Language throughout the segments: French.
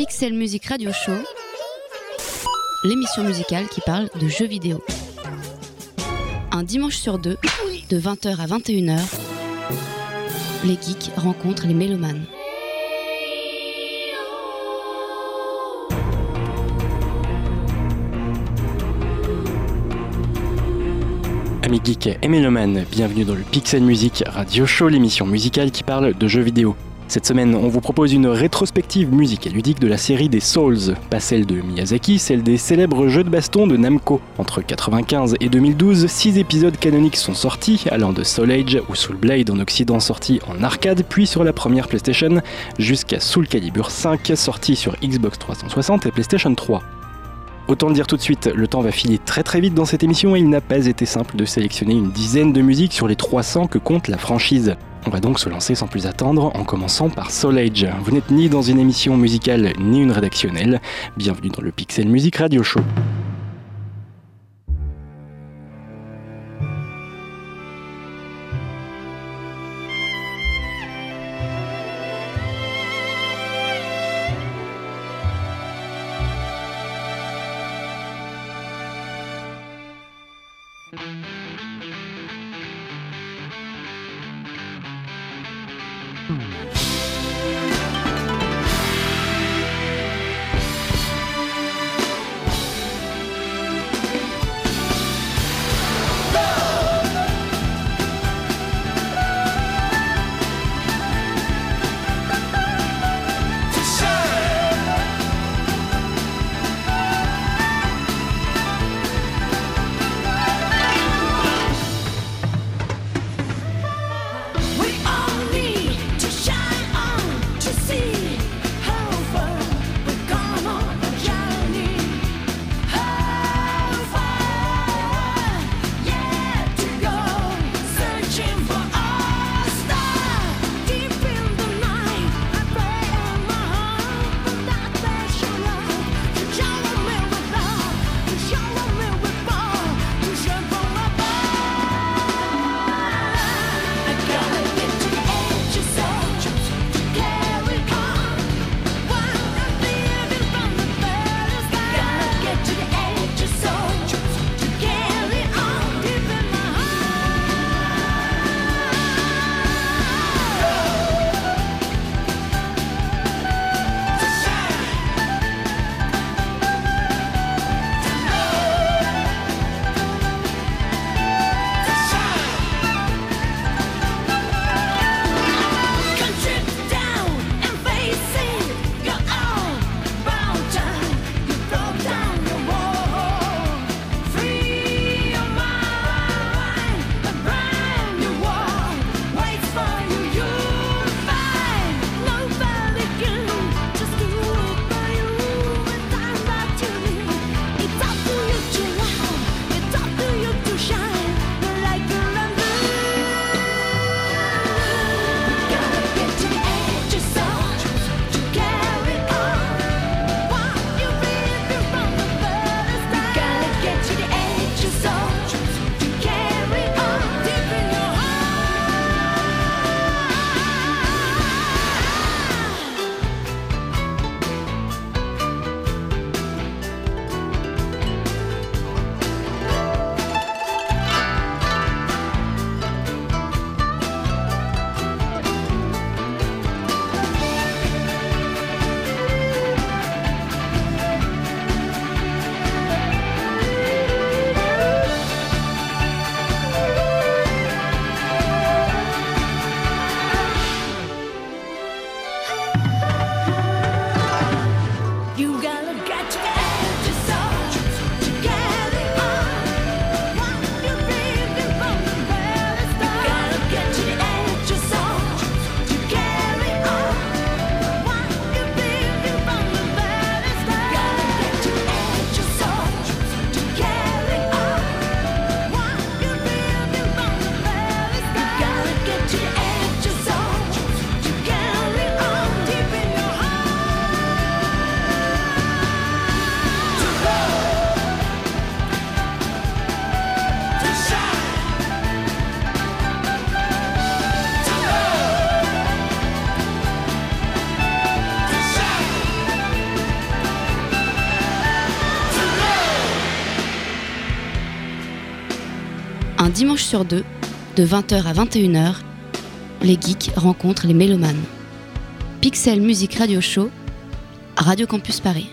Pixel Music Radio Show, l'émission musicale qui parle de jeux vidéo. Un dimanche sur deux, de 20h à 21h, les geeks rencontrent les mélomanes. Amis geeks et mélomanes, bienvenue dans le Pixel Music Radio Show, l'émission musicale qui parle de jeux vidéo. Cette semaine, on vous propose une rétrospective musique ludique de la série des Souls, pas celle de Miyazaki, celle des célèbres jeux de baston de Namco. Entre 95 et 2012, 6 épisodes canoniques sont sortis, allant de Soul Age ou Soul Blade en Occident sorti en arcade, puis sur la première PlayStation, jusqu'à Soul Calibur 5 sorti sur Xbox 360 et PlayStation 3. Autant le dire tout de suite, le temps va filer très très vite dans cette émission et il n'a pas été simple de sélectionner une dizaine de musiques sur les 300 que compte la franchise. On va donc se lancer sans plus attendre en commençant par Soul Age. Vous n'êtes ni dans une émission musicale ni une rédactionnelle. Bienvenue dans le Pixel Music Radio Show. Dimanche sur deux, de 20h à 21h, les geeks rencontrent les mélomanes. Pixel Music Radio Show, Radio Campus Paris.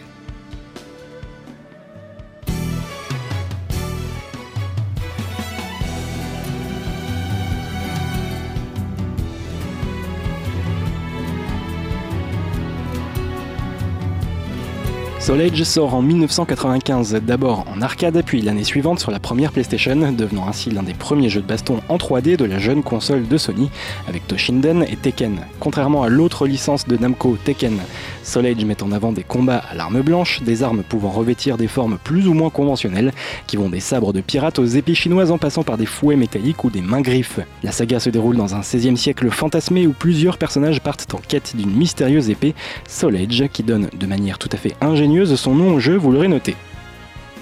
Soul Age sort en 1995, d'abord en arcade, puis l'année suivante sur la première PlayStation, devenant ainsi l'un des premiers jeux de baston en 3D de la jeune console de Sony, avec Toshinden et Tekken. Contrairement à l'autre licence de Namco, Tekken, Soul Age met en avant des combats à l'arme blanche, des armes pouvant revêtir des formes plus ou moins conventionnelles, qui vont des sabres de pirates aux épées chinoises en passant par des fouets métalliques ou des mains griffes. La saga se déroule dans un 16e siècle fantasmé où plusieurs personnages partent en quête d'une mystérieuse épée, Soul Age, qui donne de manière tout à fait ingénieuse son nom au jeu, vous l'aurez noté.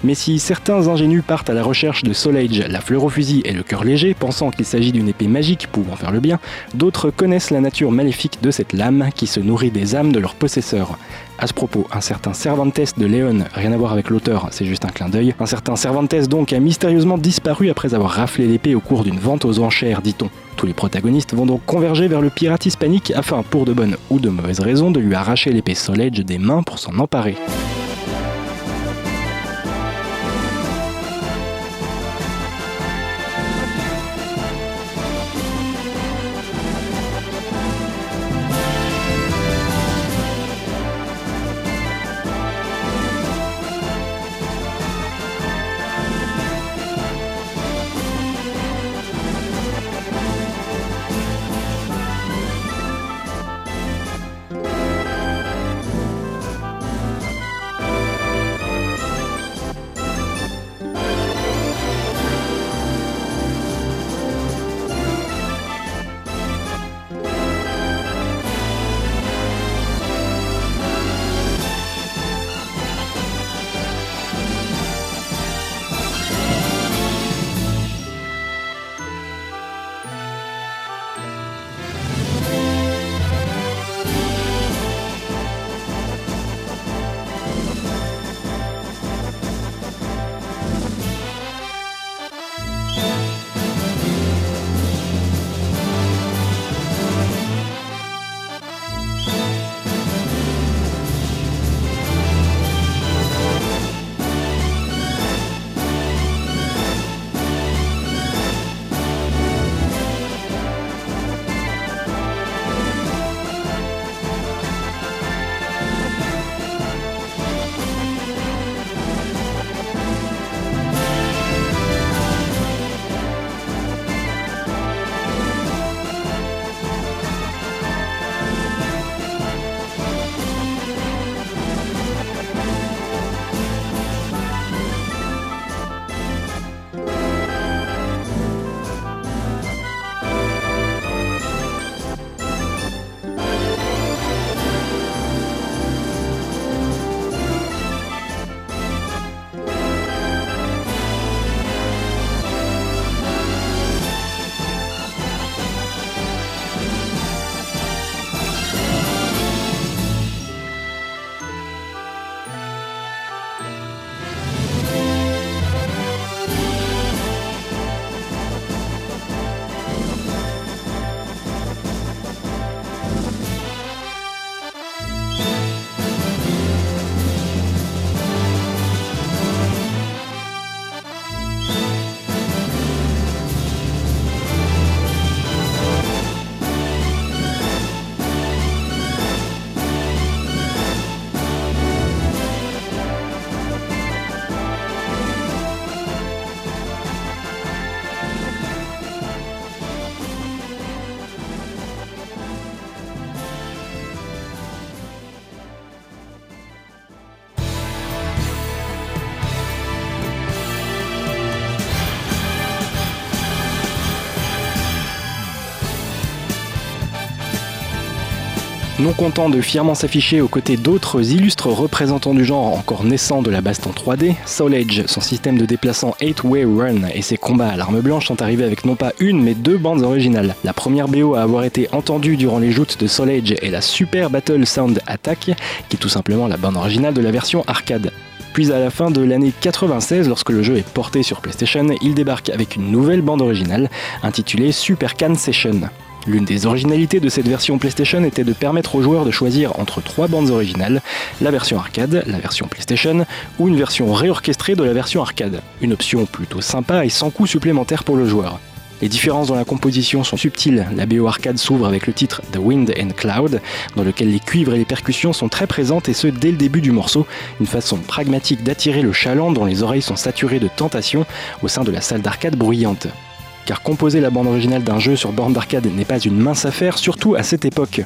Mais si certains ingénus partent à la recherche de Soul Age, la fleur au fusil et le cœur léger, pensant qu'il s'agit d'une épée magique pouvant faire le bien, d'autres connaissent la nature maléfique de cette lame qui se nourrit des âmes de leurs possesseurs. À ce propos, un certain Cervantes de Léon, rien à voir avec l'auteur, c'est juste un clin d'œil, un certain Cervantes donc a mystérieusement disparu après avoir raflé l'épée au cours d'une vente aux enchères, dit-on. Tous les protagonistes vont donc converger vers le pirate hispanique afin, pour de bonnes ou de mauvaises raisons, de lui arracher l'épée Soul Age des mains pour s'en emparer. Non content de fièrement s'afficher aux côtés d'autres illustres représentants du genre encore naissants de la baston 3D, Soul Edge, son système de déplaçant 8-Way Run et ses combats à l'arme blanche sont arrivés avec non pas une mais deux bandes originales. La première BO à avoir été entendue durant les joutes de Soul Edge est la Super Battle Sound Attack, qui est tout simplement la bande originale de la version arcade. Puis à la fin de l'année 96, lorsque le jeu est porté sur PlayStation, il débarque avec une nouvelle bande originale intitulée Super Can Session. L'une des originalités de cette version PlayStation était de permettre aux joueurs de choisir entre trois bandes originales, la version arcade, la version PlayStation ou une version réorchestrée de la version arcade. Une option plutôt sympa et sans coût supplémentaire pour le joueur. Les différences dans la composition sont subtiles. La BO arcade s'ouvre avec le titre The Wind and Cloud, dans lequel les cuivres et les percussions sont très présentes et ce dès le début du morceau, une façon pragmatique d'attirer le chaland dont les oreilles sont saturées de tentation au sein de la salle d'arcade bruyante car composer la bande originale d'un jeu sur borne d'arcade n'est pas une mince affaire, surtout à cette époque.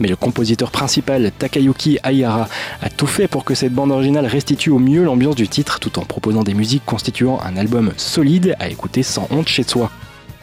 Mais le compositeur principal, Takayuki Aihara, a tout fait pour que cette bande originale restitue au mieux l'ambiance du titre tout en proposant des musiques constituant un album solide à écouter sans honte chez soi.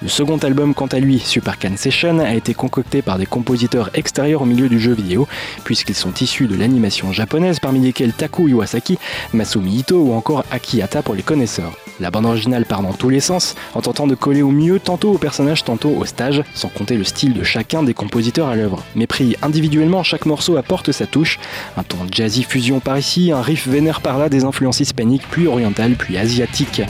Le second album, quant à lui, Super Can Session, a été concocté par des compositeurs extérieurs au milieu du jeu vidéo, puisqu'ils sont issus de l'animation japonaise, parmi lesquels Taku Iwasaki, Masumi Ito ou encore Akihata pour les connaisseurs. La bande originale part dans tous les sens, en tentant de coller au mieux tantôt au personnage, tantôt au stage, sans compter le style de chacun des compositeurs à l'œuvre. Mais pris individuellement, chaque morceau apporte sa touche, un ton jazzy fusion par ici, un riff vénère par là, des influences hispaniques, puis orientales, puis asiatiques.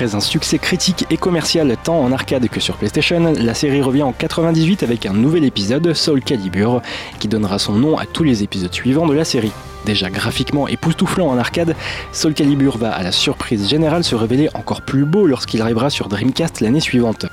Après un succès critique et commercial tant en arcade que sur PlayStation, la série revient en 98 avec un nouvel épisode, Soul Calibur, qui donnera son nom à tous les épisodes suivants de la série. Déjà graphiquement époustouflant en arcade, Soul Calibur va à la surprise générale se révéler encore plus beau lorsqu'il arrivera sur Dreamcast l'année suivante.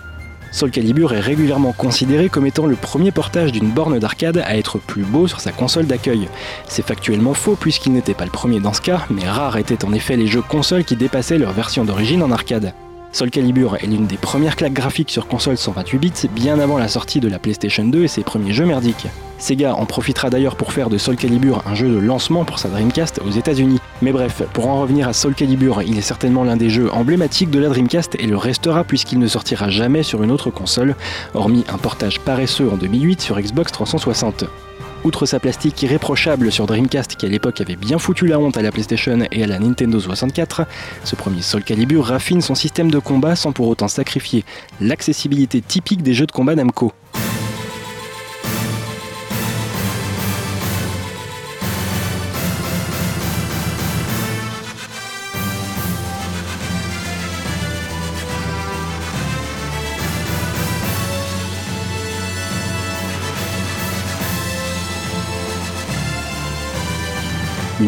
Soul Calibur est régulièrement considéré comme étant le premier portage d'une borne d'arcade à être plus beau sur sa console d'accueil. C'est factuellement faux puisqu'il n'était pas le premier dans ce cas, mais rares étaient en effet les jeux consoles qui dépassaient leur version d'origine en arcade. Soul Calibur est l'une des premières claques graphiques sur console 128 bits, bien avant la sortie de la PlayStation 2 et ses premiers jeux merdiques. Sega en profitera d'ailleurs pour faire de Soul Calibur un jeu de lancement pour sa Dreamcast aux États-Unis. Mais bref, pour en revenir à Soul Calibur, il est certainement l'un des jeux emblématiques de la Dreamcast et le restera puisqu'il ne sortira jamais sur une autre console, hormis un portage paresseux en 2008 sur Xbox 360. Outre sa plastique irréprochable sur Dreamcast qui à l'époque avait bien foutu la honte à la PlayStation et à la Nintendo 64, ce premier Soul Calibur raffine son système de combat sans pour autant sacrifier l'accessibilité typique des jeux de combat Namco.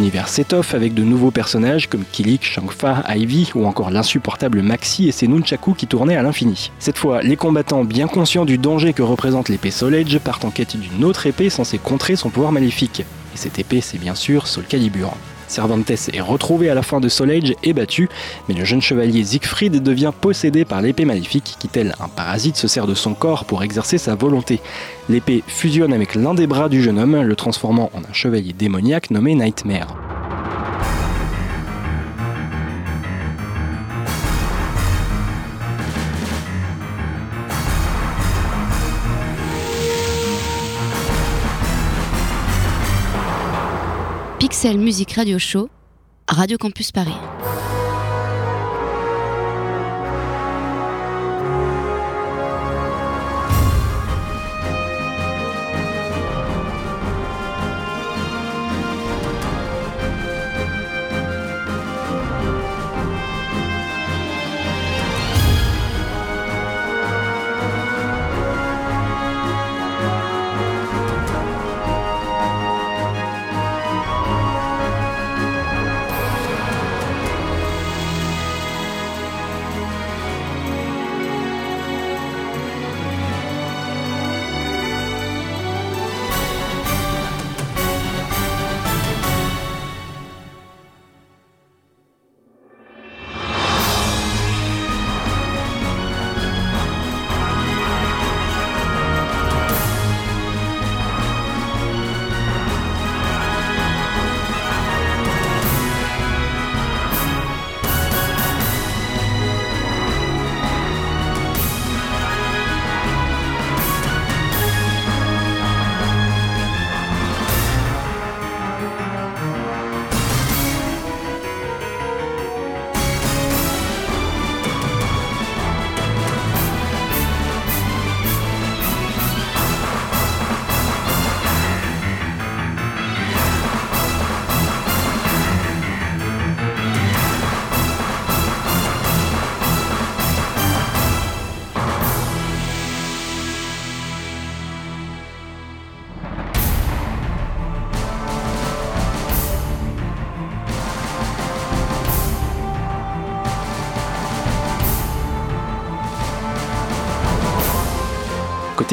L'univers s'étoffe avec de nouveaux personnages comme Kilik, Shangfa, Ivy ou encore l'insupportable Maxi et ses nunchaku qui tournaient à l'infini. Cette fois, les combattants, bien conscients du danger que représente l'épée Soul Edge, partent en quête d'une autre épée censée contrer son pouvoir maléfique. Et cette épée, c'est bien sûr Soul Calibur. Cervantes est retrouvé à la fin de Soul et battu, mais le jeune chevalier Siegfried devient possédé par l'épée maléfique qui, tel un parasite, se sert de son corps pour exercer sa volonté. L'épée fusionne avec l'un des bras du jeune homme, le transformant en un chevalier démoniaque nommé Nightmare. Pixel Music Radio Show, Radio Campus Paris.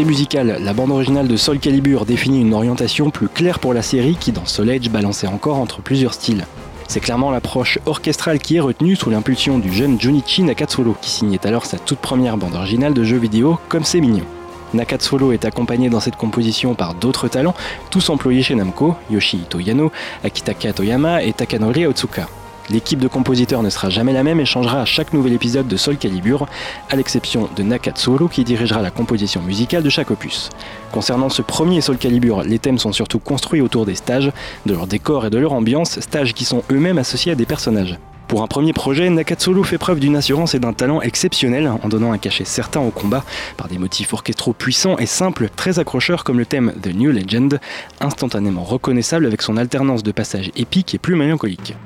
Musical, la bande originale de Soul Calibur définit une orientation plus claire pour la série qui, dans Soul Edge, balançait encore entre plusieurs styles. C'est clairement l'approche orchestrale qui est retenue sous l'impulsion du jeune Junichi Nakatsolo, qui signait alors sa toute première bande originale de jeu vidéo comme c'est mignon. Nakatsolo est accompagné dans cette composition par d'autres talents, tous employés chez Namco, Yoshihito Yano, Akitaka Toyama et Takanori Otsuka. L'équipe de compositeurs ne sera jamais la même et changera à chaque nouvel épisode de Soul Calibur, à l'exception de Nakatsuro qui dirigera la composition musicale de chaque opus. Concernant ce premier Soul Calibur, les thèmes sont surtout construits autour des stages, de leur décor et de leur ambiance, stages qui sont eux-mêmes associés à des personnages. Pour un premier projet, Nakatsulu fait preuve d'une assurance et d'un talent exceptionnel en donnant un cachet certain au combat par des motifs orchestraux puissants et simples, très accrocheurs comme le thème The New Legend, instantanément reconnaissable avec son alternance de passages épiques et plus mélancoliques.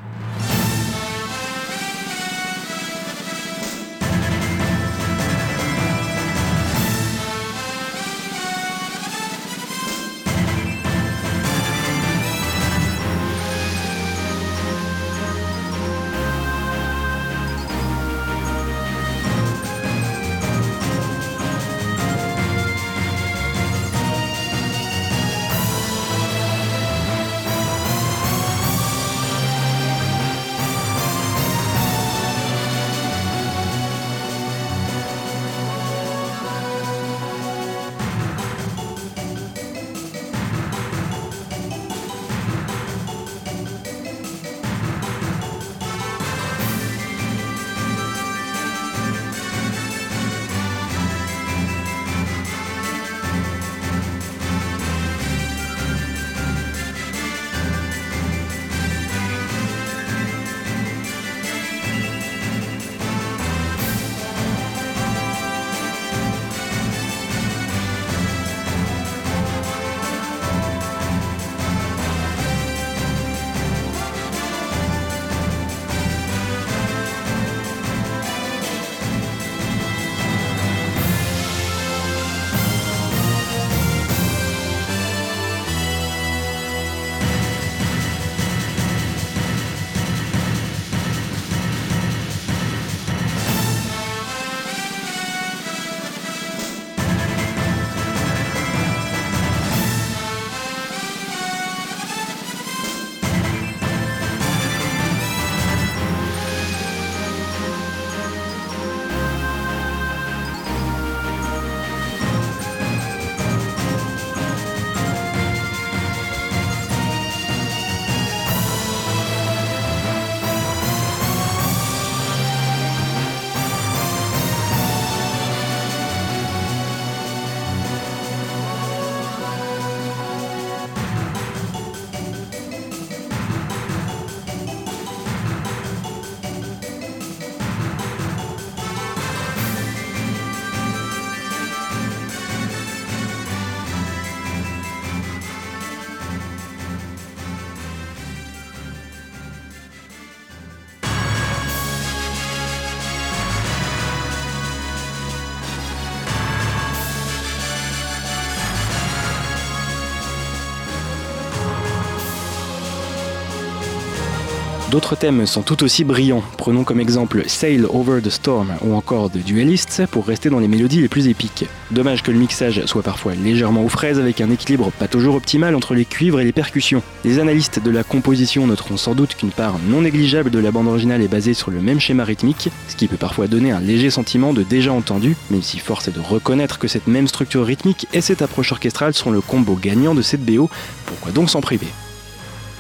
D'autres thèmes sont tout aussi brillants. Prenons comme exemple Sail Over the Storm ou encore The Duelists pour rester dans les mélodies les plus épiques. Dommage que le mixage soit parfois légèrement aux fraises avec un équilibre pas toujours optimal entre les cuivres et les percussions. Les analystes de la composition noteront sans doute qu'une part non négligeable de la bande originale est basée sur le même schéma rythmique, ce qui peut parfois donner un léger sentiment de déjà entendu, même si force est de reconnaître que cette même structure rythmique et cette approche orchestrale sont le combo gagnant de cette BO, pourquoi donc s'en priver?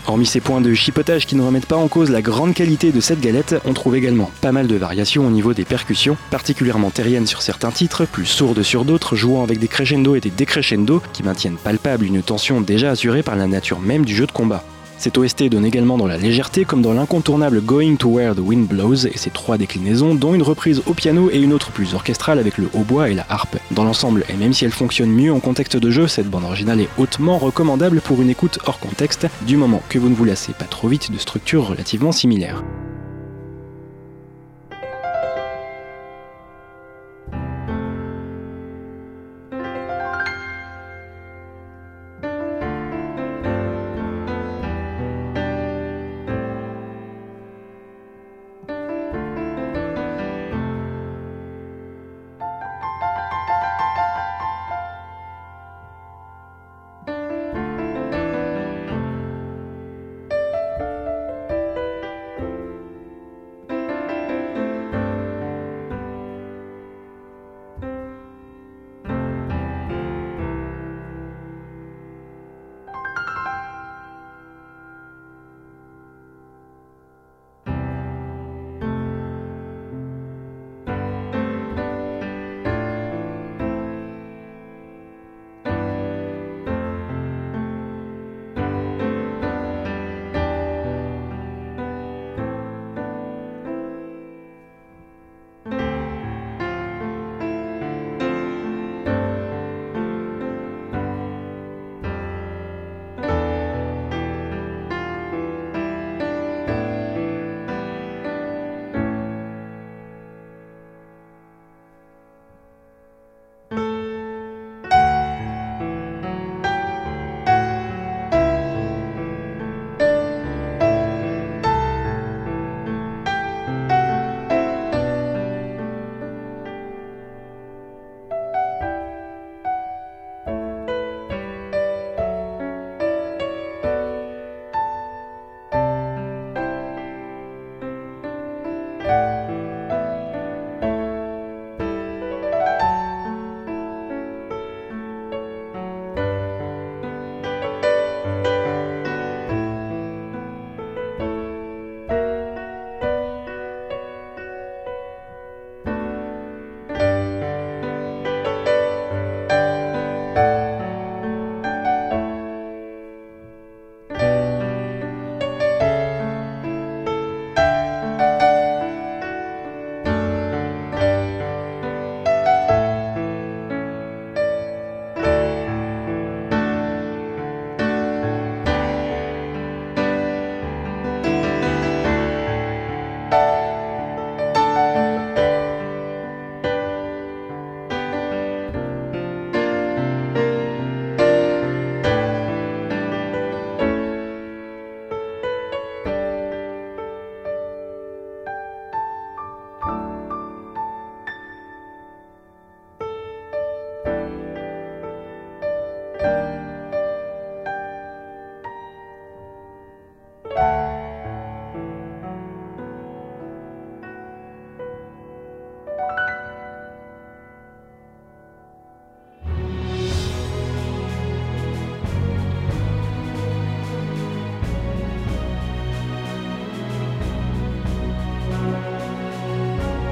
Hormis ces points de chipotage qui ne remettent pas en cause la grande qualité de cette galette, on trouve également pas mal de variations au niveau des percussions, particulièrement terriennes sur certains titres, plus sourdes sur d'autres, jouant avec des crescendo et des décrescendo qui maintiennent palpable une tension déjà assurée par la nature même du jeu de combat. Cet OST donne également dans la légèreté comme dans l'incontournable Going to Where the Wind Blows et ses trois déclinaisons, dont une reprise au piano et une autre plus orchestrale avec le hautbois et la harpe. Dans l'ensemble, et même si elle fonctionne mieux en contexte de jeu, cette bande originale est hautement recommandable pour une écoute hors contexte, du moment que vous ne vous lassez pas trop vite de structures relativement similaires.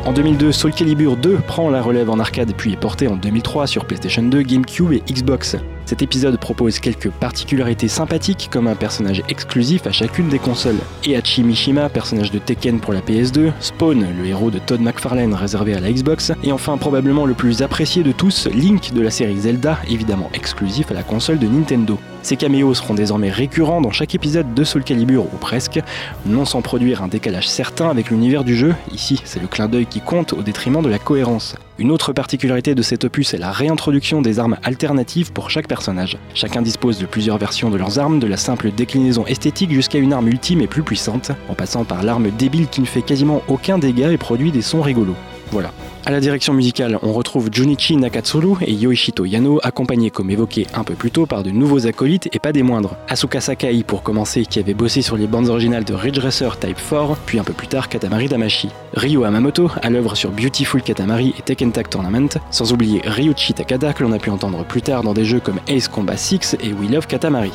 En 2002, Soul Calibur 2 prend la relève en arcade puis est porté en 2003 sur PlayStation 2, GameCube et Xbox. Cet épisode propose quelques particularités sympathiques comme un personnage exclusif à chacune des consoles. Ehachi Mishima, personnage de Tekken pour la PS2, Spawn, le héros de Todd McFarlane réservé à la Xbox, et enfin probablement le plus apprécié de tous, Link de la série Zelda, évidemment exclusif à la console de Nintendo. Ces caméos seront désormais récurrents dans chaque épisode de Soul Calibur ou presque, non sans produire un décalage certain avec l'univers du jeu, ici c'est le clin d'œil qui compte au détriment de la cohérence. Une autre particularité de cet opus est la réintroduction des armes alternatives pour chaque personnage. Chacun dispose de plusieurs versions de leurs armes, de la simple déclinaison esthétique jusqu'à une arme ultime et plus puissante, en passant par l'arme débile qui ne fait quasiment aucun dégât et produit des sons rigolos. Voilà. À la direction musicale, on retrouve Junichi Nakatsuru et Yoshito Yano, accompagnés comme évoqué un peu plus tôt par de nouveaux acolytes et pas des moindres. Asuka Sakai pour commencer, qui avait bossé sur les bandes originales de Ridge Racer Type 4, puis un peu plus tard Katamari Damashi. Ryo Hamamoto, à l'œuvre sur Beautiful Katamari et Tekken Tag Tournament, sans oublier Ryuichi Takada que l'on a pu entendre plus tard dans des jeux comme Ace Combat 6 et We Love Katamari.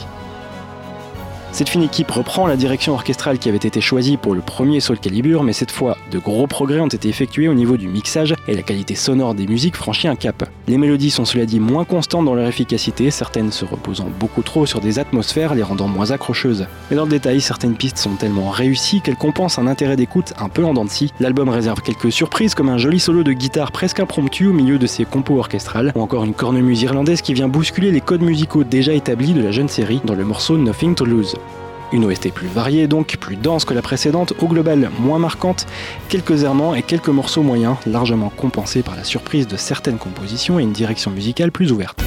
Cette fine équipe reprend la direction orchestrale qui avait été choisie pour le premier Soul Calibur, mais cette fois, de gros progrès ont été effectués au niveau du mixage et la qualité sonore des musiques franchit un cap. Les mélodies sont cela dit moins constantes dans leur efficacité, certaines se reposant beaucoup trop sur des atmosphères les rendant moins accrocheuses. Mais dans le détail, certaines pistes sont tellement réussies qu'elles compensent un intérêt d'écoute un peu en dents. L'album réserve quelques surprises comme un joli solo de guitare presque impromptu au milieu de ses compos orchestrales, ou encore une cornemuse irlandaise qui vient bousculer les codes musicaux déjà établis de la jeune série dans le morceau Nothing to Lose. Une OST plus variée donc, plus dense que la précédente, au global moins marquante, quelques errements et quelques morceaux moyens, largement compensés par la surprise de certaines compositions et une direction musicale plus ouverte.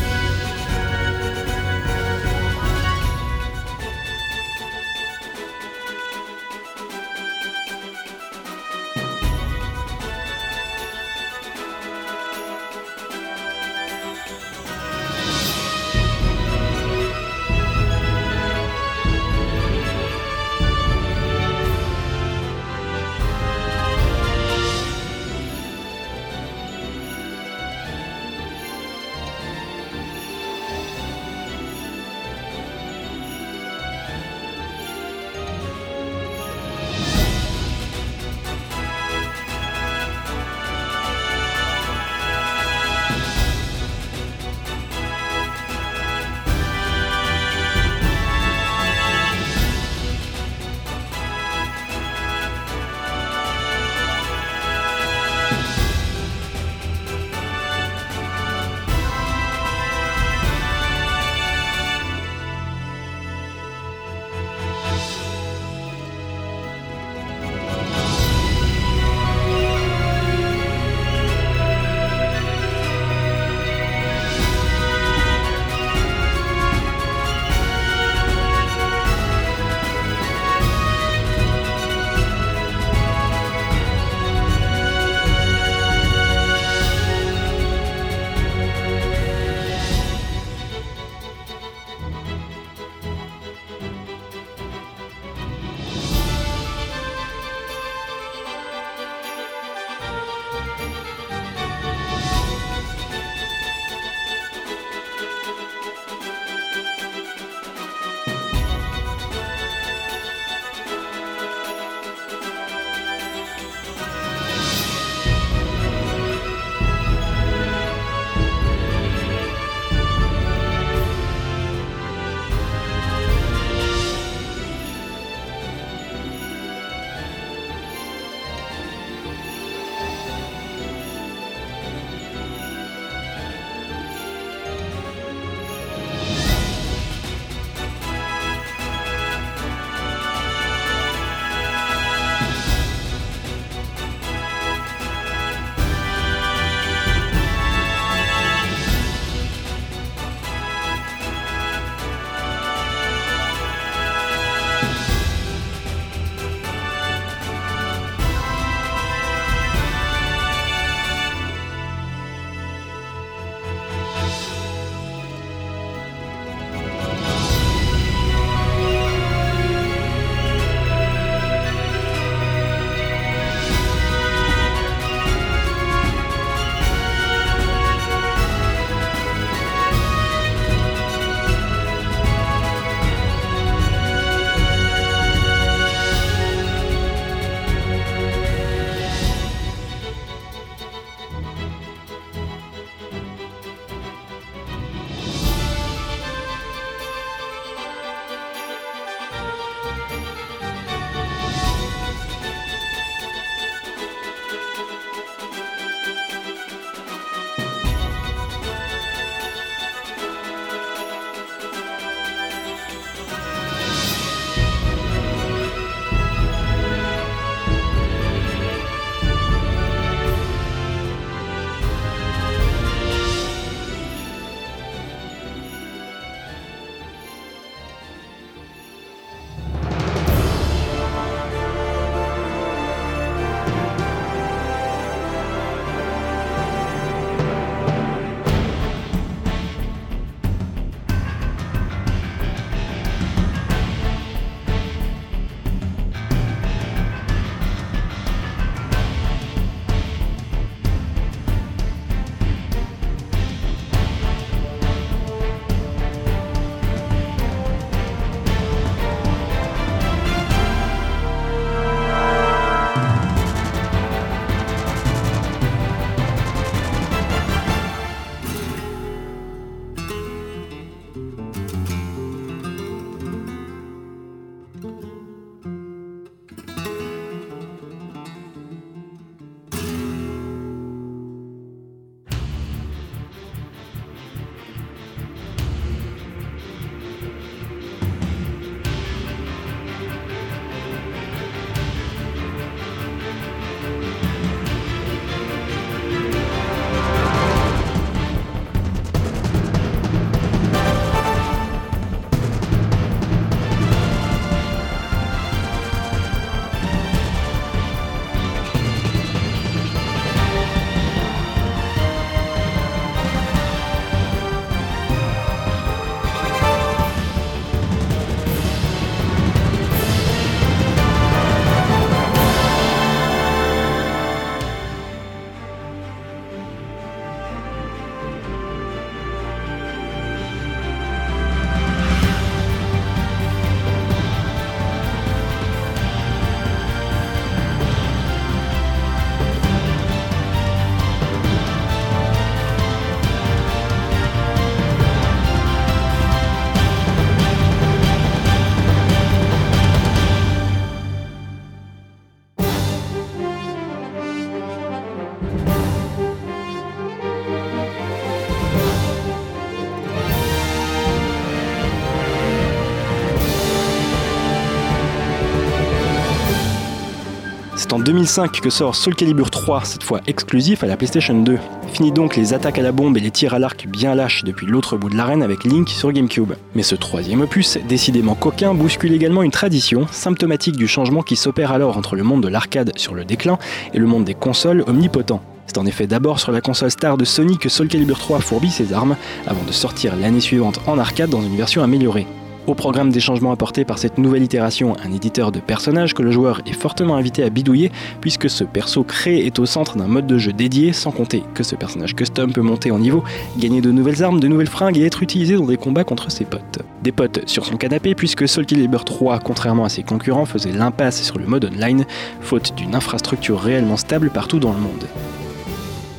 2005 que sort Soul Calibur 3, cette fois exclusif à la PlayStation 2. Fini donc les attaques à la bombe et les tirs à l'arc bien lâches depuis l'autre bout de l'arène avec Link sur GameCube. Mais ce troisième opus, décidément coquin, bouscule également une tradition, symptomatique du changement qui s'opère alors entre le monde de l'arcade sur le déclin et le monde des consoles omnipotent. C'est en effet d'abord sur la console Star de Sony que Soul Calibur 3 fourbit ses armes, avant de sortir l'année suivante en arcade dans une version améliorée. Au programme des changements apportés par cette nouvelle itération, un éditeur de personnages que le joueur est fortement invité à bidouiller, puisque ce perso créé est au centre d'un mode de jeu dédié, sans compter que ce personnage custom peut monter en niveau, gagner de nouvelles armes, de nouvelles fringues et être utilisé dans des combats contre ses potes. Des potes sur son canapé, puisque Soul Calibur 3, contrairement à ses concurrents, faisait l'impasse sur le mode online, faute d'une infrastructure réellement stable partout dans le monde.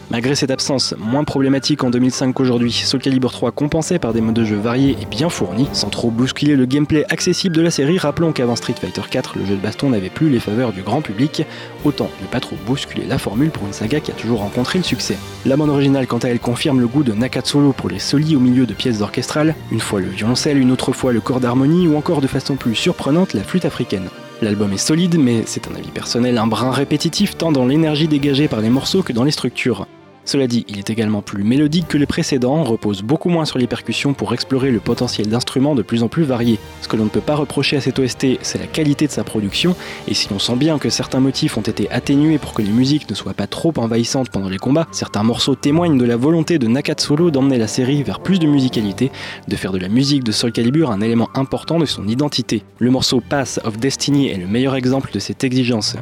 Malgré cette absence moins problématique en 2005 qu'aujourd'hui, Soul Calibur 3 compensait par des modes de jeu variés et bien fournis, sans trop bousculer le gameplay accessible de la série, rappelons qu'avant Street Fighter 4, le jeu de baston n'avait plus les faveurs du grand public, autant ne pas trop bousculer la formule pour une saga qui a toujours rencontré le succès. La bande originale quant à elle confirme le goût de Nakatsolo pour les solis au milieu de pièces orchestrales, une fois le violoncelle, une autre fois le corps d'harmonie ou encore de façon plus surprenante la flûte africaine. L'album est solide, mais c'est un avis personnel, un brin répétitif tant dans l'énergie dégagée par les morceaux que dans les structures. Cela dit, il est également plus mélodique que les précédents, repose beaucoup moins sur les percussions pour explorer le potentiel d'instruments de plus en plus variés. Ce que l'on ne peut pas reprocher à cet OST, c'est la qualité de sa production, et si l'on sent bien que certains motifs ont été atténués pour que les musiques ne soient pas trop envahissantes pendant les combats, certains morceaux témoignent de la volonté de Nakatsolo d'emmener la série vers plus de musicalité, de faire de la musique de Soul Calibur un élément important de son identité. Le morceau Pass of Destiny est le meilleur exemple de cette exigence.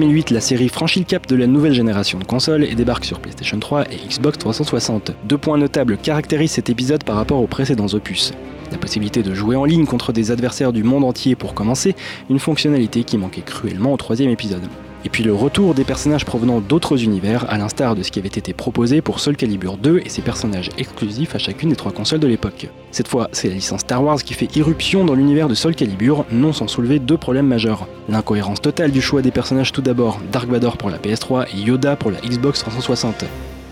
2008, la série franchit le cap de la nouvelle génération de consoles et débarque sur PlayStation 3 et Xbox 360. Deux points notables caractérisent cet épisode par rapport aux précédents opus. La possibilité de jouer en ligne contre des adversaires du monde entier pour commencer, une fonctionnalité qui manquait cruellement au troisième épisode. Et puis le retour des personnages provenant d'autres univers, à l'instar de ce qui avait été proposé pour Soul Calibur 2 et ses personnages exclusifs à chacune des trois consoles de l'époque. Cette fois, c'est la licence Star Wars qui fait irruption dans l'univers de Soul Calibur, non sans soulever deux problèmes majeurs. L'incohérence totale du choix des personnages tout d'abord, Dark Vador pour la PS3 et Yoda pour la Xbox 360.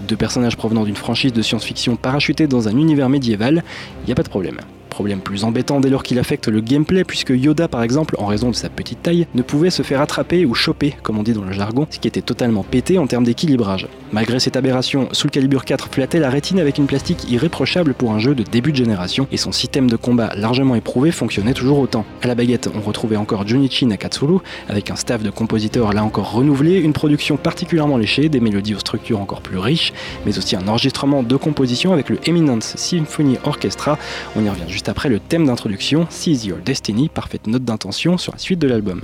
Deux personnages provenant d'une franchise de science-fiction parachutés dans un univers médiéval, y a pas de problème problème plus embêtant dès lors qu'il affecte le gameplay puisque Yoda par exemple, en raison de sa petite taille, ne pouvait se faire attraper ou choper, comme on dit dans le jargon, ce qui était totalement pété en termes d'équilibrage. Malgré cette aberration, Soul Calibur 4 flattait la rétine avec une plastique irréprochable pour un jeu de début de génération et son système de combat largement éprouvé fonctionnait toujours autant. À la baguette, on retrouvait encore Junichi Nakatsuru avec un staff de compositeurs là encore renouvelé, une production particulièrement léchée, des mélodies aux structures encore plus riches, mais aussi un enregistrement de composition avec le Eminence Symphony Orchestra. On y revient juste après le thème d'introduction Seize Your Destiny, parfaite note d'intention sur la suite de l'album.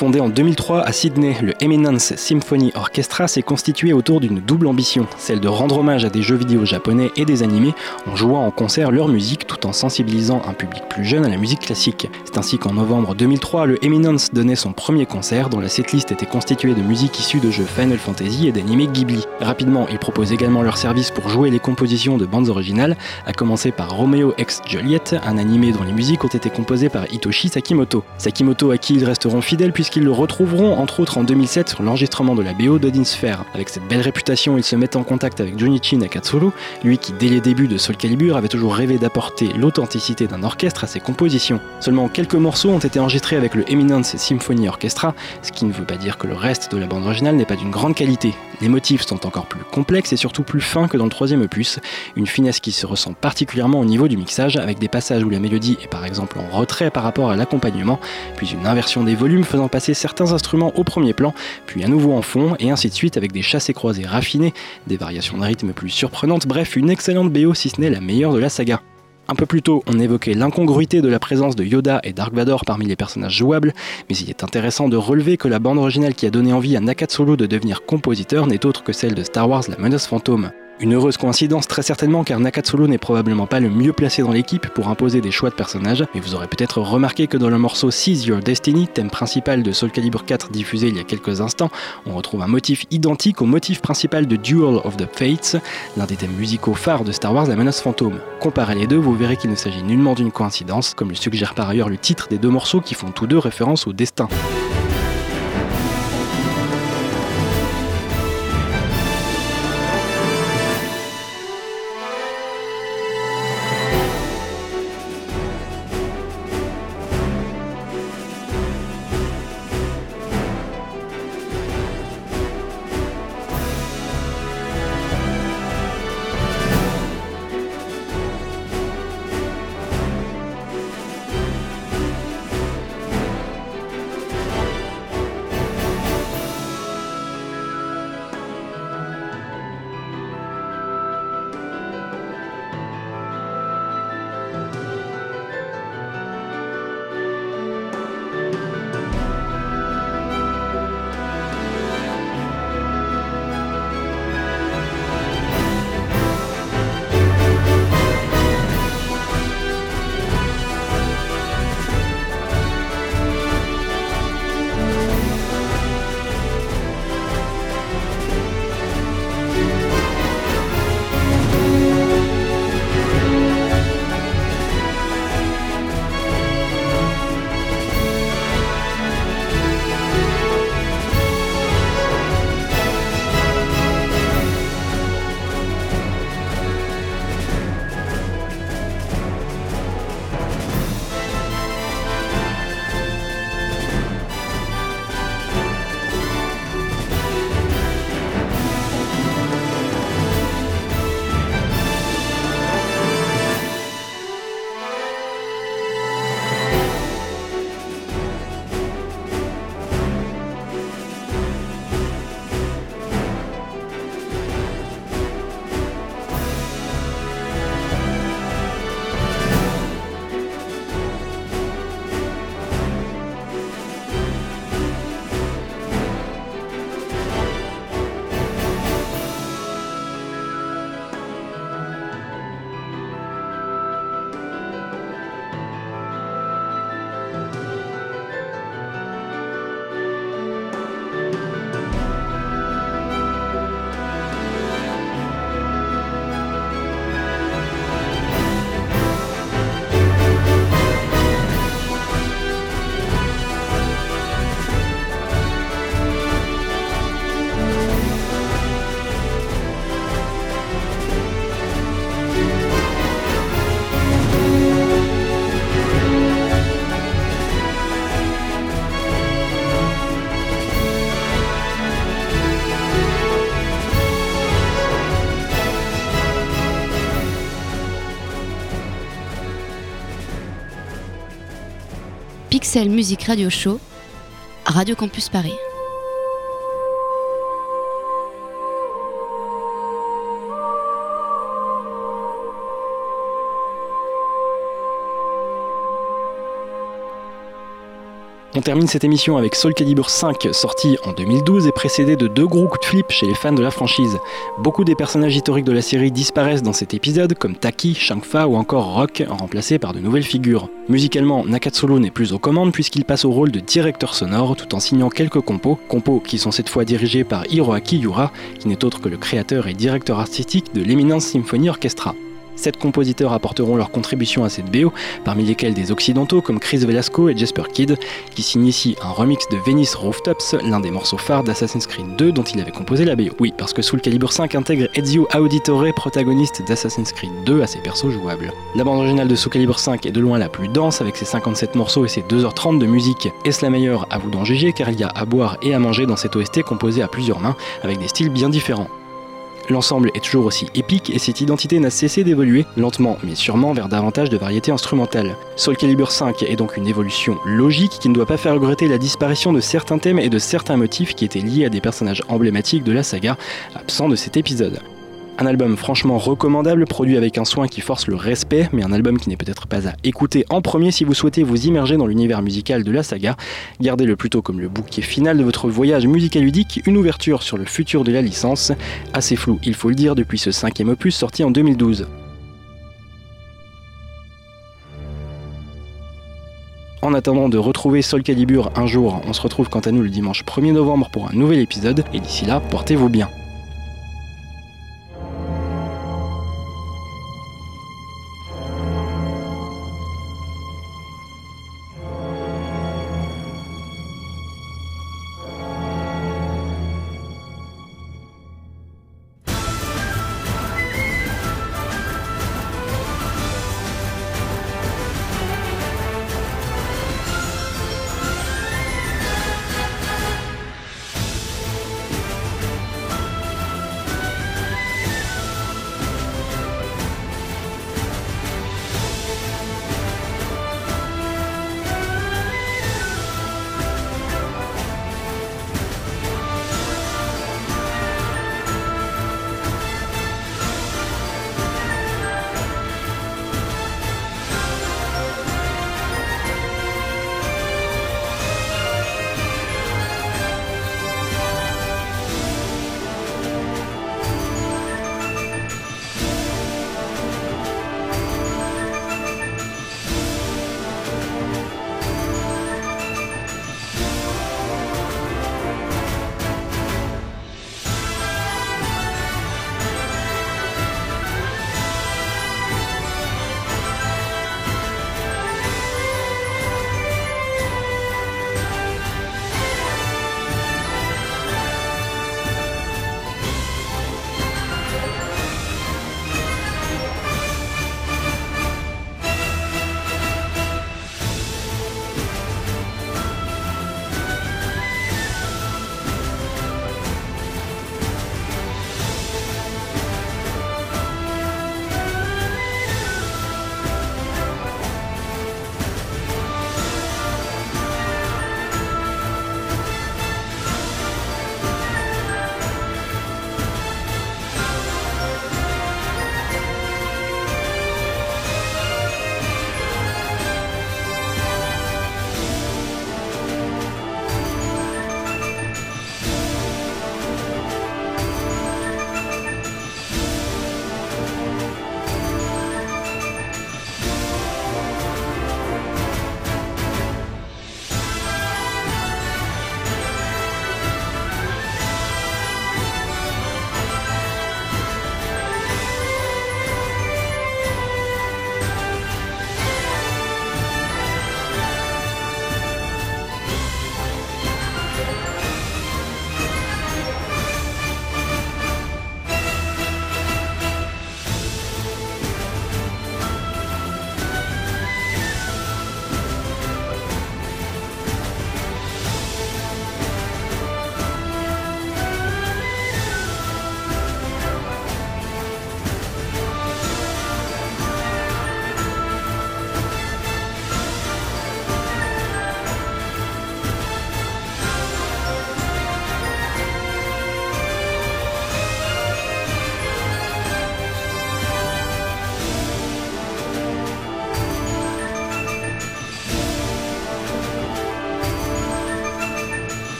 Fondé en 2003 à Sydney, le Eminence Symphony Orchestra s'est constitué autour d'une double ambition, celle de rendre hommage à des jeux vidéo japonais et des animés en jouant en concert leur musique en sensibilisant un public plus jeune à la musique classique. C'est ainsi qu'en novembre 2003, le Eminence donnait son premier concert dont la setlist était constituée de musique issue de jeux Final Fantasy et d'animés Ghibli. Rapidement, ils proposent également leur service pour jouer les compositions de bandes originales, à commencer par Romeo X Juliet, un animé dont les musiques ont été composées par Hitoshi Sakimoto. Sakimoto à qui ils resteront fidèles puisque qu'ils le retrouveront entre autres en 2007 sur l'enregistrement de la BO d'Odin Sphere. Avec cette belle réputation, ils se mettent en contact avec Junichi Nakatsuru, lui qui dès les débuts de Soul Calibur avait toujours rêvé d'apporter l'authenticité d'un orchestre à ses compositions. Seulement quelques morceaux ont été enregistrés avec le Eminence Symphony Orchestra, ce qui ne veut pas dire que le reste de la bande originale n'est pas d'une grande qualité. Les motifs sont encore plus complexes et surtout plus fins que dans le troisième opus, une finesse qui se ressent particulièrement au niveau du mixage, avec des passages où la mélodie est par exemple en retrait par rapport à l'accompagnement, puis une inversion des volumes faisant passer certains instruments au premier plan, puis à nouveau en fond, et ainsi de suite avec des chassés croisés raffinés, des variations de rythme plus surprenantes, bref, une excellente BO si ce n'est la meilleure de la saga. Un peu plus tôt, on évoquait l'incongruité de la présence de Yoda et Dark Vador parmi les personnages jouables, mais il est intéressant de relever que la bande originale qui a donné envie à Nakatsulu de devenir compositeur n'est autre que celle de Star Wars La menace fantôme. Une heureuse coïncidence très certainement car Nakatsulu n'est probablement pas le mieux placé dans l'équipe pour imposer des choix de personnages, mais vous aurez peut-être remarqué que dans le morceau Seize Your Destiny, thème principal de Soul Calibur 4 diffusé il y a quelques instants, on retrouve un motif identique au motif principal de Duel of the Fates, l'un des thèmes musicaux phares de Star Wars La menace fantôme. Comparez les deux, vous verrez qu'il ne s'agit nullement d'une coïncidence, comme le suggère par ailleurs le titre des deux morceaux qui font tous deux référence au destin. Pixel Musique Radio Show, Radio Campus Paris. On termine cette émission avec Soul Calibur 5, sorti en 2012 et précédé de deux gros coups de flip chez les fans de la franchise. Beaucoup des personnages historiques de la série disparaissent dans cet épisode, comme Taki, Shangfa ou encore Rock, remplacés par de nouvelles figures. Musicalement, Nakatsulu n'est plus aux commandes puisqu'il passe au rôle de directeur sonore tout en signant quelques compos, compos qui sont cette fois dirigés par Hiroaki Yura, qui n'est autre que le créateur et directeur artistique de l'Eminence Symphony Orchestra. Sept compositeurs apporteront leur contribution à cette BO, parmi lesquels des occidentaux comme Chris Velasco et Jasper Kidd, qui signent ici un remix de Venice Rooftops, l'un des morceaux phares d'Assassin's Creed 2 dont il avait composé la BO. Oui, parce que Soul Calibur 5 intègre Ezio Auditore, protagoniste d'Assassin's Creed 2 à ses persos jouables. La bande originale de Soul Calibur 5 est de loin la plus dense avec ses 57 morceaux et ses 2h30 de musique. Est-ce la meilleure? À vous d'en juger car il y a à boire et à manger dans cette OST composée à plusieurs mains avec des styles bien différents. L'ensemble est toujours aussi épique et cette identité n'a cessé d'évoluer, lentement mais sûrement vers davantage de variété instrumentale. Soul Calibur 5 est donc une évolution logique qui ne doit pas faire regretter la disparition de certains thèmes et de certains motifs qui étaient liés à des personnages emblématiques de la saga, absents de cet épisode. Un album franchement recommandable, produit avec un soin qui force le respect, mais un album qui n'est peut-être pas à écouter en premier si vous souhaitez vous immerger dans l'univers musical de la saga. Gardez-le plutôt comme le bouquet final de votre voyage musical ludique, une ouverture sur le futur de la licence, assez flou il faut le dire depuis ce cinquième opus sorti en 2012. En attendant de retrouver Soul Calibur un jour, on se retrouve quant à nous le dimanche 1er novembre pour un nouvel épisode, et d'ici là, portez-vous bien.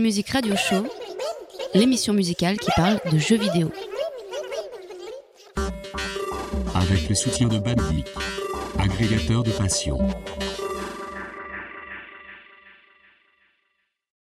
Music Radio Show, l'émission musicale qui parle de jeux vidéo. Avec le soutien de Bandic, agrégateur de passion.